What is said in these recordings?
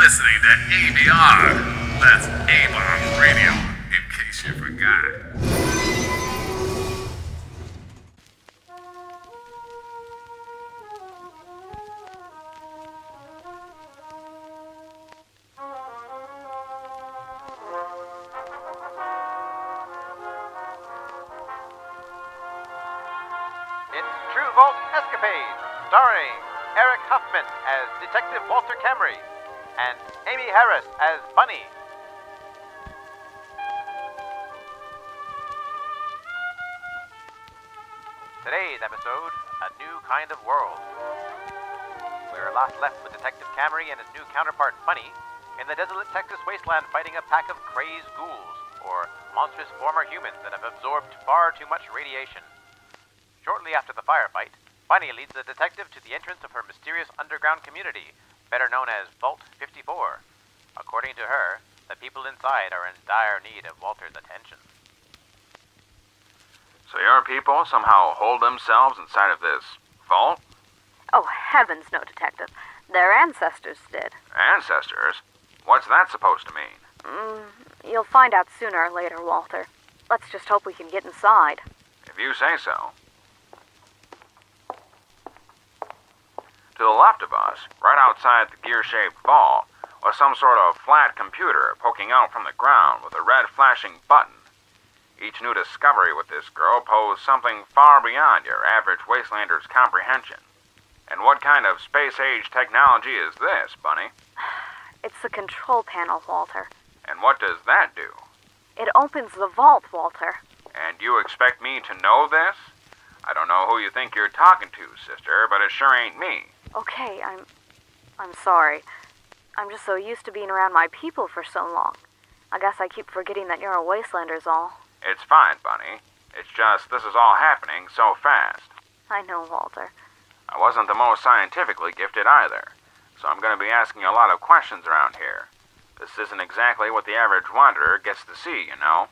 listening to ABR. That's A-Bomb Radio, in case you forgot. Last left with Detective Camry and his new counterpart Bunny in the desolate Texas wasteland fighting a pack of crazed ghouls, or monstrous former humans that have absorbed far too much radiation. Shortly after the firefight, Bunny leads the detective to the entrance of her mysterious underground community, better known as Vault 54. According to her, the people inside are in dire need of Walter's attention. So your people somehow hold themselves inside of this vault? Oh, heavens, no, Detective. Their ancestors did. Ancestors? What's that supposed to mean? Mm, you'll find out sooner or later, Walter. Let's just hope we can get inside. If you say so. To the left of us, right outside the gear shaped ball, was some sort of flat computer poking out from the ground with a red flashing button. Each new discovery with this girl posed something far beyond your average wastelander's comprehension. And what kind of space age technology is this, Bunny? It's the control panel, Walter. And what does that do? It opens the vault, Walter. And you expect me to know this? I don't know who you think you're talking to, sister, but it sure ain't me. Okay, I'm. I'm sorry. I'm just so used to being around my people for so long. I guess I keep forgetting that you're a wastelander's all. It's fine, Bunny. It's just this is all happening so fast. I know, Walter. I wasn't the most scientifically gifted either, so I'm going to be asking a lot of questions around here. This isn't exactly what the average wanderer gets to see, you know.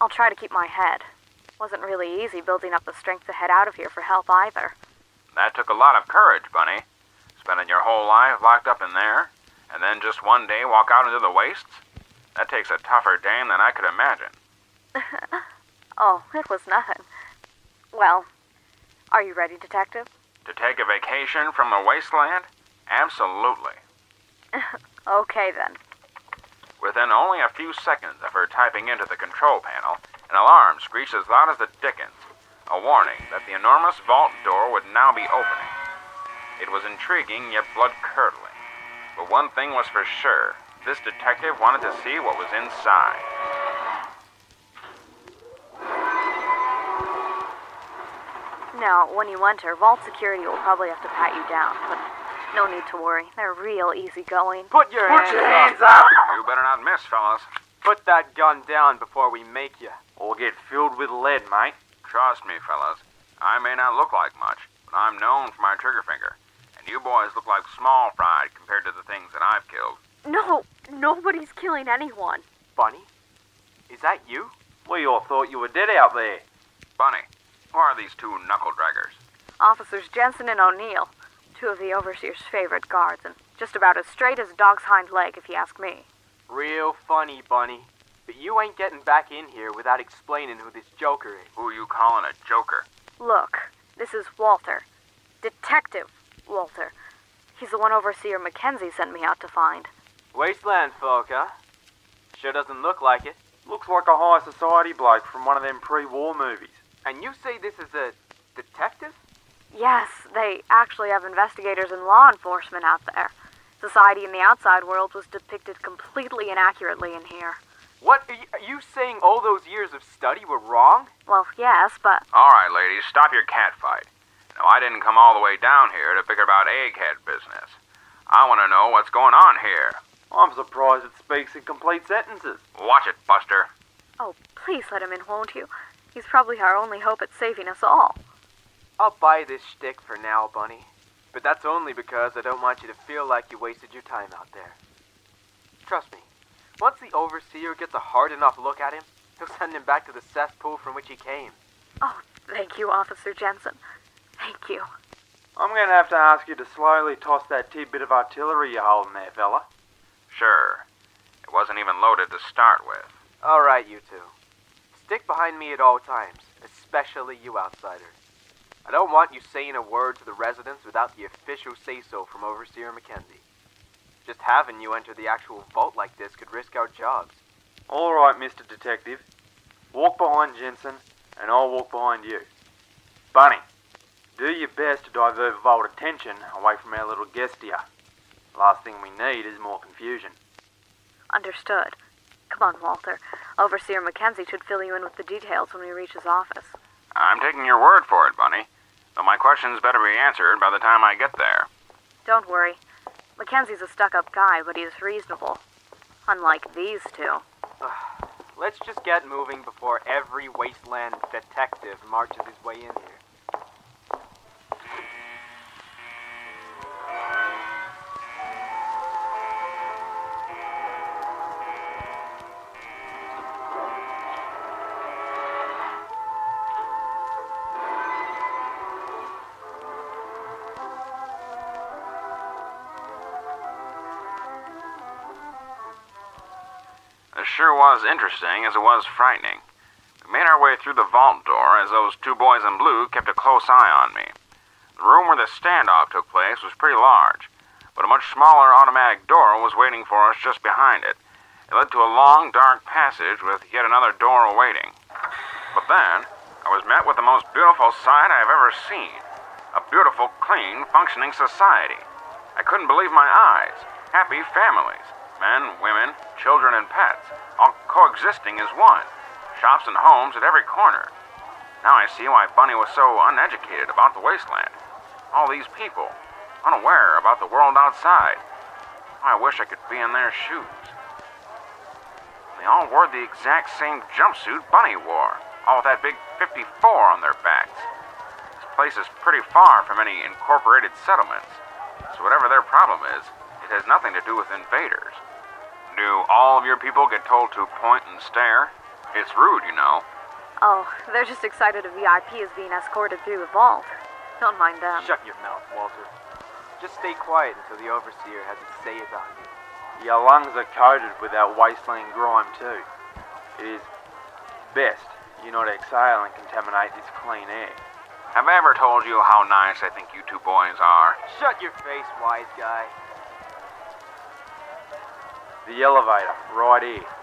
I'll try to keep my head. Wasn't really easy building up the strength to head out of here for help either. That took a lot of courage, Bunny. Spending your whole life locked up in there, and then just one day walk out into the wastes? That takes a tougher dame than I could imagine. oh, it was nothing. Well, are you ready, Detective? To take a vacation from the wasteland? Absolutely. okay, then. Within only a few seconds of her typing into the control panel, an alarm screeched as loud as the dickens, a warning that the enormous vault door would now be opening. It was intriguing yet blood curdling. But one thing was for sure this detective wanted to see what was inside. Now, when you enter, Vault Security will probably have to pat you down, but no need to worry. They're real easygoing. Put your Put hands your hands up! You better not miss, fellas. Put that gun down before we make you. Or get filled with lead, mate. Trust me, fellas. I may not look like much, but I'm known for my trigger finger. And you boys look like small fry compared to the things that I've killed. No, nobody's killing anyone. Bunny? Is that you? We all thought you were dead out there. Bunny, who are these two knuckle draggers? Officers Jensen and O'Neill, two of the Overseer's favorite guards, and just about as straight as a dog's hind leg, if you ask me. Real funny, Bunny. But you ain't getting back in here without explaining who this Joker is. Who are you calling a joker? Look, this is Walter. Detective Walter. He's the one Overseer Mackenzie sent me out to find. Wasteland folk, huh? Sure doesn't look like it. Looks like a high society bloke from one of them pre-war movies. And you say this is a detective? Yes, they actually have investigators and law enforcement out there. Society in the outside world was depicted completely inaccurately in here. What? Are you, are you saying all those years of study were wrong? Well, yes, but All right, ladies, stop your catfight. Now, I didn't come all the way down here to bicker about egghead business. I want to know what's going on here. I'm surprised it speaks in complete sentences. Watch it, Buster. oh, please let him in, won't you? He's probably our only hope at saving us all. I'll buy this shtick for now, Bunny. But that's only because I don't want you to feel like you wasted your time out there. Trust me, once the Overseer gets a hard enough look at him, he'll send him back to the cesspool from which he came. Oh, thank you, Officer Jensen. Thank you. I'm gonna have to ask you to slowly toss that tidbit of artillery you're holding there, fella. Sure. It wasn't even loaded to start with. All right, you two. Stick behind me at all times, especially you outsiders. I don't want you saying a word to the residents without the official say-so from Overseer Mackenzie. Just having you enter the actual vault like this could risk our jobs. All right, Mr. Detective. Walk behind Jensen, and I'll walk behind you. Bunny, do your best to divert vault attention away from our little guest here. Last thing we need is more confusion. Understood. Come on, Walter. Overseer Mackenzie should fill you in with the details when we reach his office. I'm taking your word for it, Bunny. But my questions better be answered by the time I get there. Don't worry. Mackenzie's a stuck up guy, but he's reasonable. Unlike these two. Let's just get moving before every wasteland detective marches his way in here. Was interesting as it was frightening. We made our way through the vault door as those two boys in blue kept a close eye on me. The room where the standoff took place was pretty large, but a much smaller automatic door was waiting for us just behind it. It led to a long, dark passage with yet another door awaiting. But then, I was met with the most beautiful sight I have ever seen. A beautiful, clean, functioning society. I couldn't believe my eyes. Happy families. Men, women, children, and pets, all coexisting as one. Shops and homes at every corner. Now I see why Bunny was so uneducated about the wasteland. All these people, unaware about the world outside. I wish I could be in their shoes. They all wore the exact same jumpsuit Bunny wore, all with that big 54 on their backs. This place is pretty far from any incorporated settlements, so whatever their problem is, it has nothing to do with invaders. Do all of your people get told to point and stare? It's rude, you know. Oh, they're just excited a VIP is being escorted through the vault. Don't mind them. Shut your mouth, Walter. Just stay quiet until the Overseer has a say about you. Your lungs are coated with that wasteland grime, too. It is best you not exhale and contaminate this clean air. Have I ever told you how nice I think you two boys are? Shut your face, wise guy. The elevator, right here.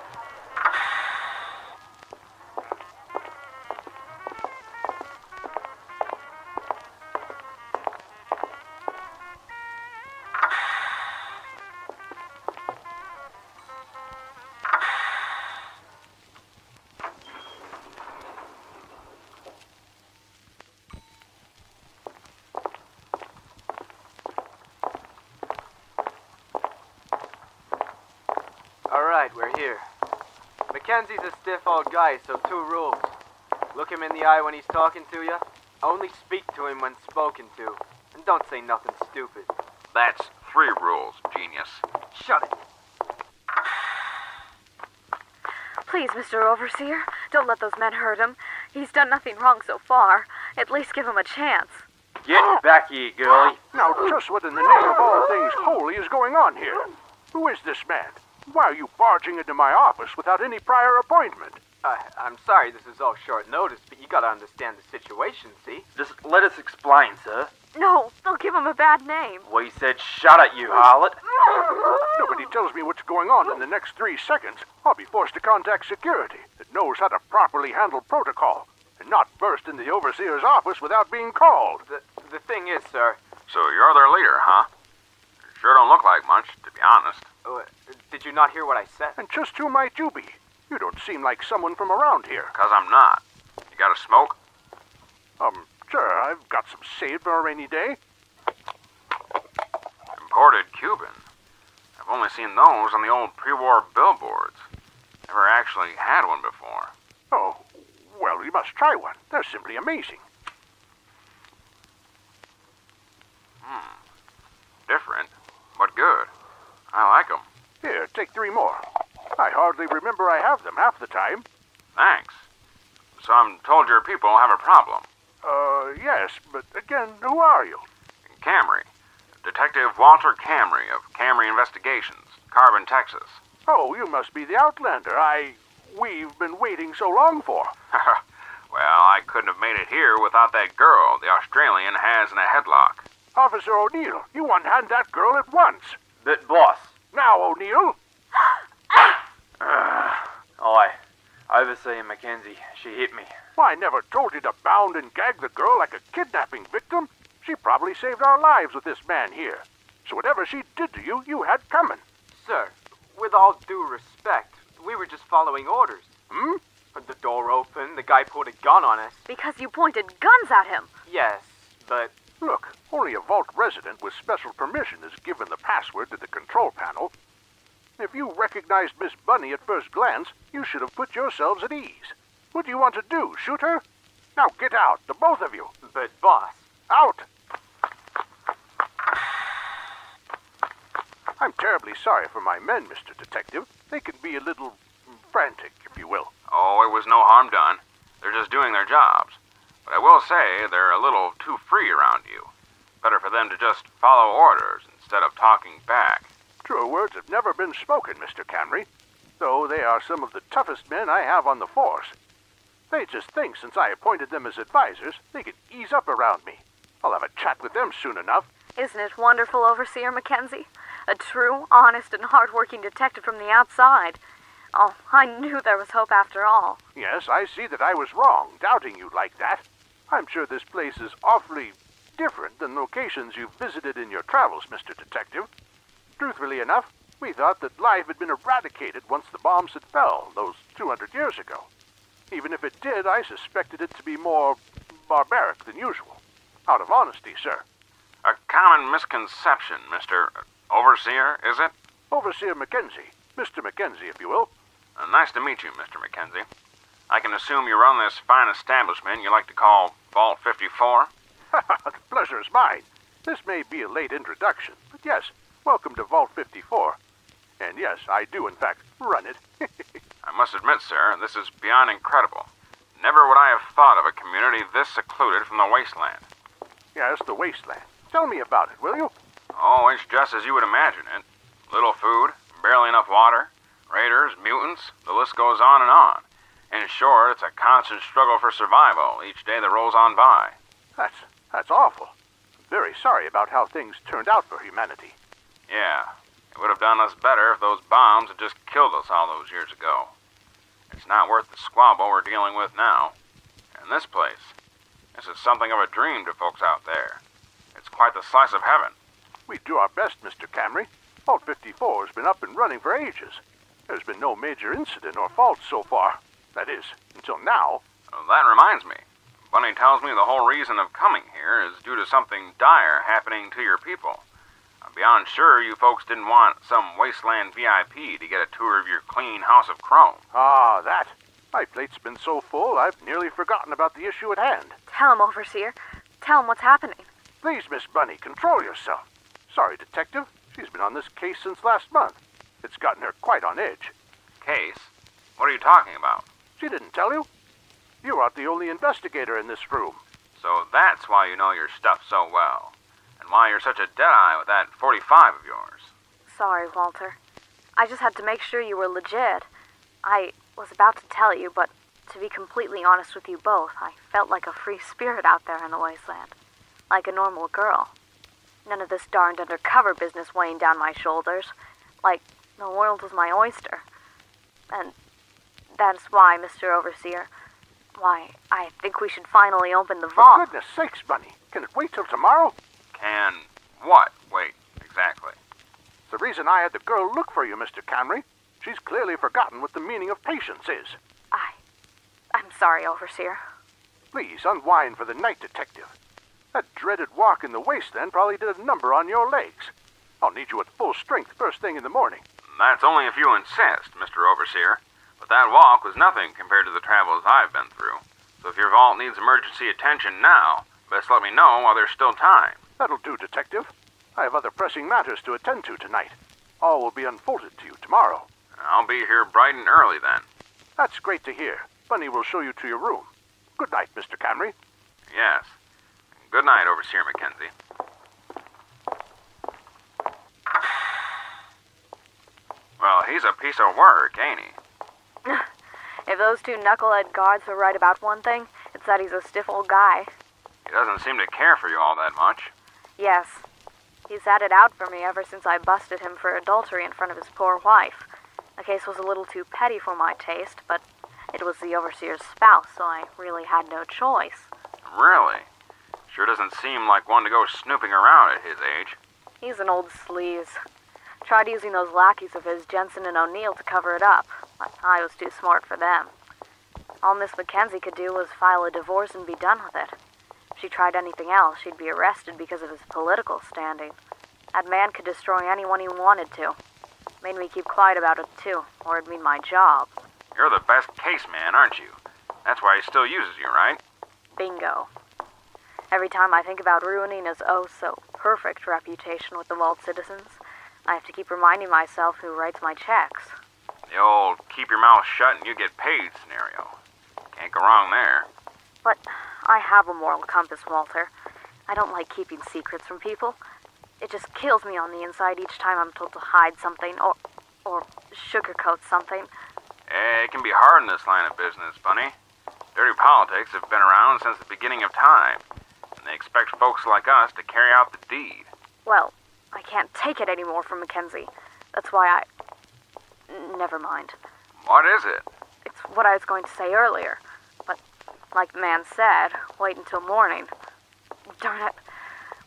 Right, we're here. Mackenzie's a stiff old guy, so two rules. Look him in the eye when he's talking to you. Only speak to him when spoken to. And don't say nothing stupid. That's three rules, genius. Shut it. Please, Mr. Overseer, don't let those men hurt him. He's done nothing wrong so far. At least give him a chance. Get back here, girlie. Now, just what in the name of all things holy is going on here? Who is this man? Why are you barging into my office without any prior appointment? I, I'm sorry this is all short notice, but you gotta understand the situation, see? Just let us explain, sir. No, they'll give him a bad name. We said shut it, you harlot. Nobody tells me what's going on in the next three seconds. I'll be forced to contact security that knows how to properly handle protocol and not burst in the overseer's office without being called. The, the thing is, sir, So you're their leader, huh? Sure don't look like much, to be honest. Did you not hear what I said? And just who might you be? You don't seem like someone from around here. Cause I'm not. You got a smoke? Um, sure, I've got some saved for a rainy day. Imported Cuban. I've only seen those on the old pre-war billboards. Never actually had one before. Oh, well, you must try one. They're simply amazing. Different, but good. I like 'em. Here, take three more. I hardly remember I have them half the time. Thanks. So I'm told your people have a problem. Uh, yes, but again, who are you? Camry. Detective Walter Camry of Camry Investigations, Carbon, Texas. Oh, you must be the Outlander I. we've been waiting so long for. well, I couldn't have made it here without that girl the Australian has in a headlock. Officer O'Neill, you unhand that girl at once. But, boss, Now, O'Neill. I, Overseer Mackenzie, she hit me. I never told you to bound and gag the girl like a kidnapping victim. She probably saved our lives with this man here. So whatever she did to you, you had coming. Sir, with all due respect, we were just following orders. Hmm? The door opened, the guy pulled a gun on us. Because you pointed guns at him. Yes, but Look, only a vault resident with special permission is given the password to the control panel. If you recognized Miss Bunny at first glance, you should have put yourselves at ease. What do you want to do? Shoot her? Now get out, the both of you. but boss, Out! I'm terribly sorry for my men, Mr. Detective. They can be a little frantic, if you will. Oh, it was no harm done. They're just doing their jobs. But I will say they're a little too free around you. Better for them to just follow orders instead of talking back. Truer words have never been spoken, Mr. Camry, though they are some of the toughest men I have on the force. They just think since I appointed them as advisors, they can ease up around me. I'll have a chat with them soon enough. Isn't it wonderful, Overseer Mackenzie? A true, honest, and hard-working detective from the outside. Oh, I knew there was hope after all. Yes, I see that I was wrong, doubting you like that. I'm sure this place is awfully different than locations you've visited in your travels, Mr. Detective. Truthfully enough, we thought that life had been eradicated once the bombs had fell, those 200 years ago. Even if it did, I suspected it to be more barbaric than usual. Out of honesty, sir. A common misconception, Mr. Overseer, is it? Overseer Mackenzie. Mr. Mackenzie, if you will. Uh, nice to meet you, Mr. Mackenzie. I can assume you run this fine establishment you like to call Vault 54? the pleasure is mine. This may be a late introduction, but yes, welcome to Vault 54. And yes, I do, in fact, run it. I must admit, sir, this is beyond incredible. Never would I have thought of a community this secluded from the wasteland. yes, the wasteland. Tell me about it, will you? Oh, it's just as you would imagine it. Little food, barely enough water, raiders, mutants, the list goes on and on. In short, it's a constant struggle for survival each day that rolls on by. That's that's awful. I'm very sorry about how things turned out for humanity. Yeah, it would have done us better if those bombs had just killed us all those years ago. It's not worth the squabble we're dealing with now. And this place, this is something of a dream to folks out there. It's quite the slice of heaven. We do our best, Mr. Camry. Vault 54 has been up and running for ages. There's been no major incident or fault so far. That is, until now. Uh, that reminds me. Bunny tells me the whole reason of coming here is due to something dire happening to your people. I'm beyond sure you folks didn't want some wasteland VIP to get a tour of your clean house of chrome. Ah, that. My plate's been so full, I've nearly forgotten about the issue at hand. Tell him, Overseer. Tell him what's happening. Please, Miss Bunny, control yourself. Sorry, Detective. She's been on this case since last month. It's gotten her quite on edge. Case? What are you talking about? She didn't tell you? You aren't the only investigator in this room. So that's why you know your stuff so well. And why you're such a deadeye with that 45 of yours. Sorry, Walter. I just had to make sure you were legit. I was about to tell you, but to be completely honest with you both, I felt like a free spirit out there in the wasteland. Like a normal girl. None of this darned undercover business weighing down my shoulders. Like the world was my oyster. And that's why, Mr. Overseer, why I think we should finally open the vault. For vault. goodness sakes, Bunny. Can it wait till tomorrow? Can what? Wait, exactly. The reason I had the girl look for you, Mr. Camry. She's clearly forgotten what the meaning of patience is. I. I'm sorry, Overseer. Please unwind for the night, Detective. That dreaded walk in the wasteland probably did a number on your legs. I'll need you at full strength first thing in the morning. That's only if you insist, Mr. Overseer. But that walk was nothing compared to the travels I've been through. So if your vault needs emergency attention now, best let me know while there's still time. That'll do, Detective. I have other pressing matters to attend to tonight. All will be unfolded to you tomorrow. I'll be here bright and early then. That's great to hear. Bunny will show you to your room. Good night, Mr. Camry. Yes. Good night, Overseer Mackenzie. Well, he's a piece of work, ain't he? If those two knucklehead guards were right about one thing, it's that he's a stiff old guy. He doesn't seem to care for you all that much. Yes. He's had it out for me ever since I busted him for adultery in front of his poor wife. The case was a little too petty for my taste, but it was the overseer's spouse, so I really had no choice. Really? Sure doesn't seem like one to go snooping around at his age. He's an old sleaze. Tried using those lackeys of his, Jensen and O'Neill, to cover it up, but I was too smart for them. All Miss Mackenzie could do was file a divorce and be done with it. If she tried anything else, she'd be arrested because of his political standing. That man could destroy anyone he wanted to. Made me keep quiet about it, too, or it'd mean my job. You're the best case man, aren't you? That's why he still uses you, right? Bingo. Every time I think about ruining his oh so perfect reputation with the Vault citizens, I have to keep reminding myself who writes my checks. The old keep your mouth shut and you get paid scenario. Can't go wrong there. But I have a moral compass, Walter. I don't like keeping secrets from people. It just kills me on the inside each time I'm told to hide something or or sugarcoat something. Eh, It can be hard in this line of business, Bunny. Dirty politics have been around since the beginning of time, and they expect folks like us to carry out the deed. Well, I can't take it anymore from Mackenzie. That's why I. Never mind. What is it? It's what I was going to say earlier. Like the man said, wait until morning. Darn it.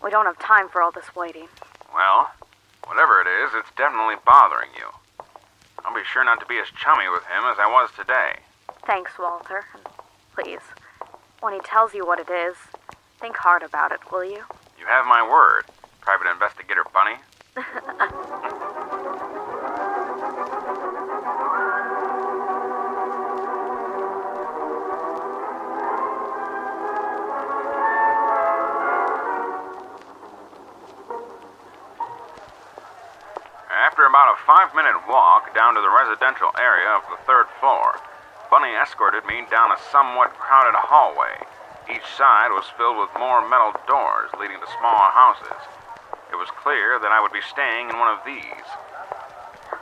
We don't have time for all this waiting. Well, whatever it is, it's definitely bothering you. I'll be sure not to be as chummy with him as I was today. Thanks, Walter. Please, when he tells you what it is, think hard about it, will you? You have my word, Private Investigator Bunny. After about a five minute walk down to the residential area of the third floor, Bunny escorted me down a somewhat crowded hallway. Each side was filled with more metal doors leading to smaller houses. It was clear that I would be staying in one of these.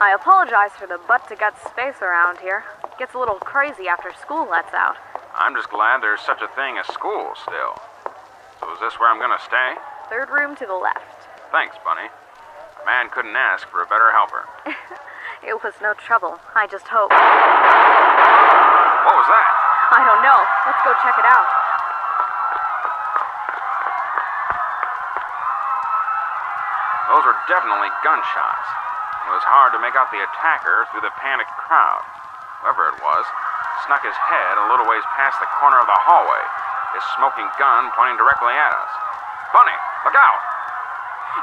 I apologize for the butt to gut space around here. Gets a little crazy after school lets out. I'm just glad there's such a thing as school still. So is this where I'm gonna stay? Third room to the left. Thanks, Bunny. Man couldn't ask for a better helper. It was no trouble. I just hoped. What was that? I don't know. Let's go check it out. Those were definitely gunshots. It was hard to make out the attacker through the panicked crowd. Whoever it was, snuck his head a little ways past the corner of the hallway, his smoking gun pointing directly at us. Bunny, look out!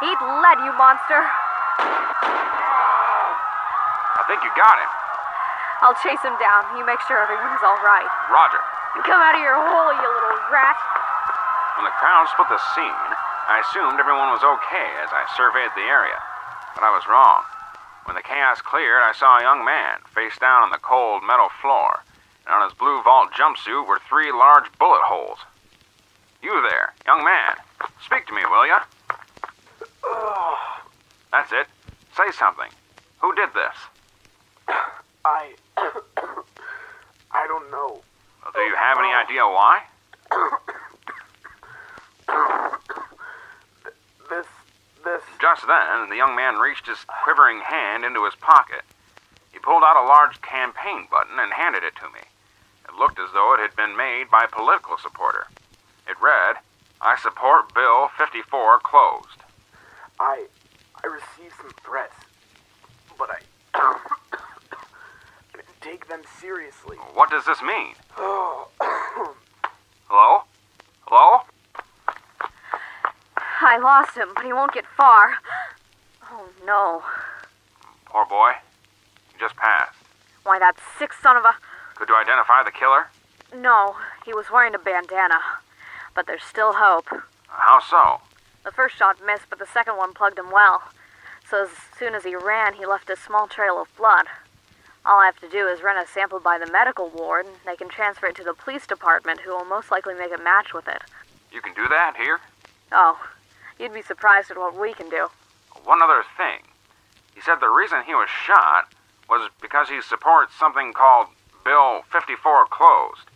Eat lead, you monster! I think you got him. I'll chase him down. You make sure everyone is all right. Roger. Come out of your hole, you little rat! When the crowd split the scene, I assumed everyone was okay as I surveyed the area. But I was wrong. When the chaos cleared, I saw a young man face down on the cold metal floor, and on his blue vault jumpsuit were three large bullet holes. You there, young man. Speak to me, will ya? That's it. Say something. Who did this? I. I don't know. Well, do you have any idea why? This. This. Just then, the young man reached his quivering hand into his pocket. He pulled out a large campaign button and handed it to me. It looked as though it had been made by a political supporter. It read, I support Bill 54 closed. I. I received some threats. But I. I didn't take them seriously. What does this mean? Oh. Hello? Hello? I lost him, but he won't get far. Oh no. Poor boy. He just passed. Why, that sick son of a. Could you identify the killer? No, he was wearing a bandana. But there's still hope. How so? The first shot missed, but the second one plugged him well. So as soon as he ran, he left a small trail of blood. All I have to do is run a sample by the medical ward, and they can transfer it to the police department, who will most likely make a match with it. You can do that here? Oh, you'd be surprised at what we can do. One other thing. He said the reason he was shot was because he supports something called Bill 54 Closed.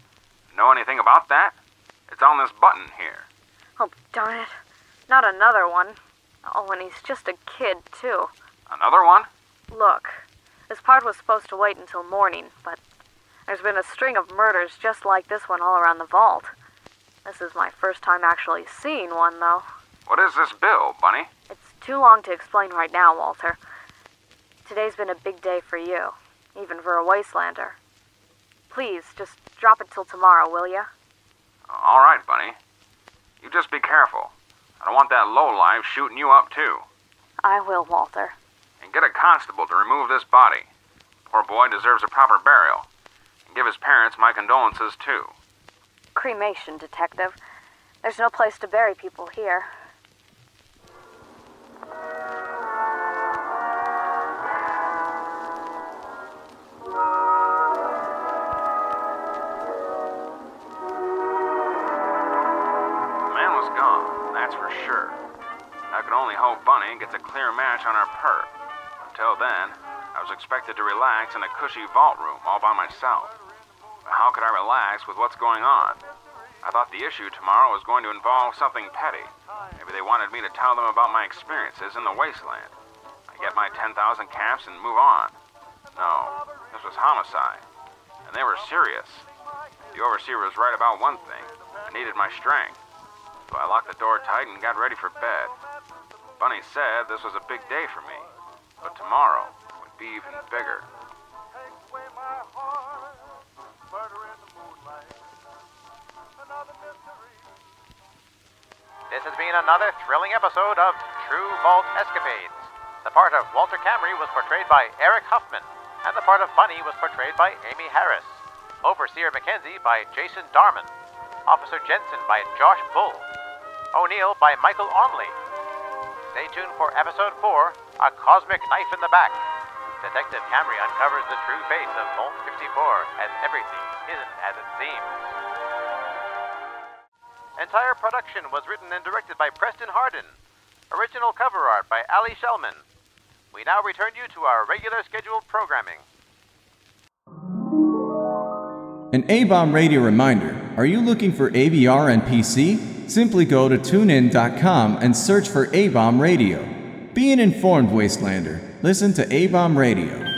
Know anything about that? It's on this button here. Oh, darn it. Not another one. Oh, and he's just a kid, too. Another one? Look, this part was supposed to wait until morning, but there's been a string of murders just like this one all around the vault. This is my first time actually seeing one, though. What is this bill, Bunny? It's too long to explain right now, Walter. Today's been a big day for you, even for a wastelander. Please, just drop it till tomorrow, will ya? All right, Bunny. You just be careful. I don't want that lowlife shooting you up, too. I will, Walter. And get a constable to remove this body. Poor boy deserves a proper burial. And give his parents my condolences, too. Cremation, Detective. There's no place to bury people here. Was expected to relax in a cushy vault room all by myself. But how could I relax with what's going on? I thought the issue tomorrow was going to involve something petty. Maybe they wanted me to tell them about my experiences in the wasteland. I get my 10,000 caps and move on. No, this was homicide. And they were serious. The overseer was right about one thing. I needed my strength. So I locked the door tight and got ready for bed. Bunny said this was a big day for me, but tomorrow be even bigger. This has been another thrilling episode of True Vault Escapades. The part of Walter Camry was portrayed by Eric Huffman, and the part of Bunny was portrayed by Amy Harris. Overseer Mackenzie by Jason Darman. Officer Jensen by Josh Bull. O'Neill by Michael Onley. Stay tuned for episode 4 A Cosmic Knife in the Back. Detective Camry uncovers the true face of Vault 54 as everything isn't as it seems. Entire production was written and directed by Preston Hardin. Original cover art by Ali Shellman. We now return you to our regular scheduled programming. An A-Bomb radio reminder. Are you looking for ABR and PC? Simply go to tunein.com and search for A-Bomb Radio. Be an informed wastelander. Listen to A-Bomb Radio.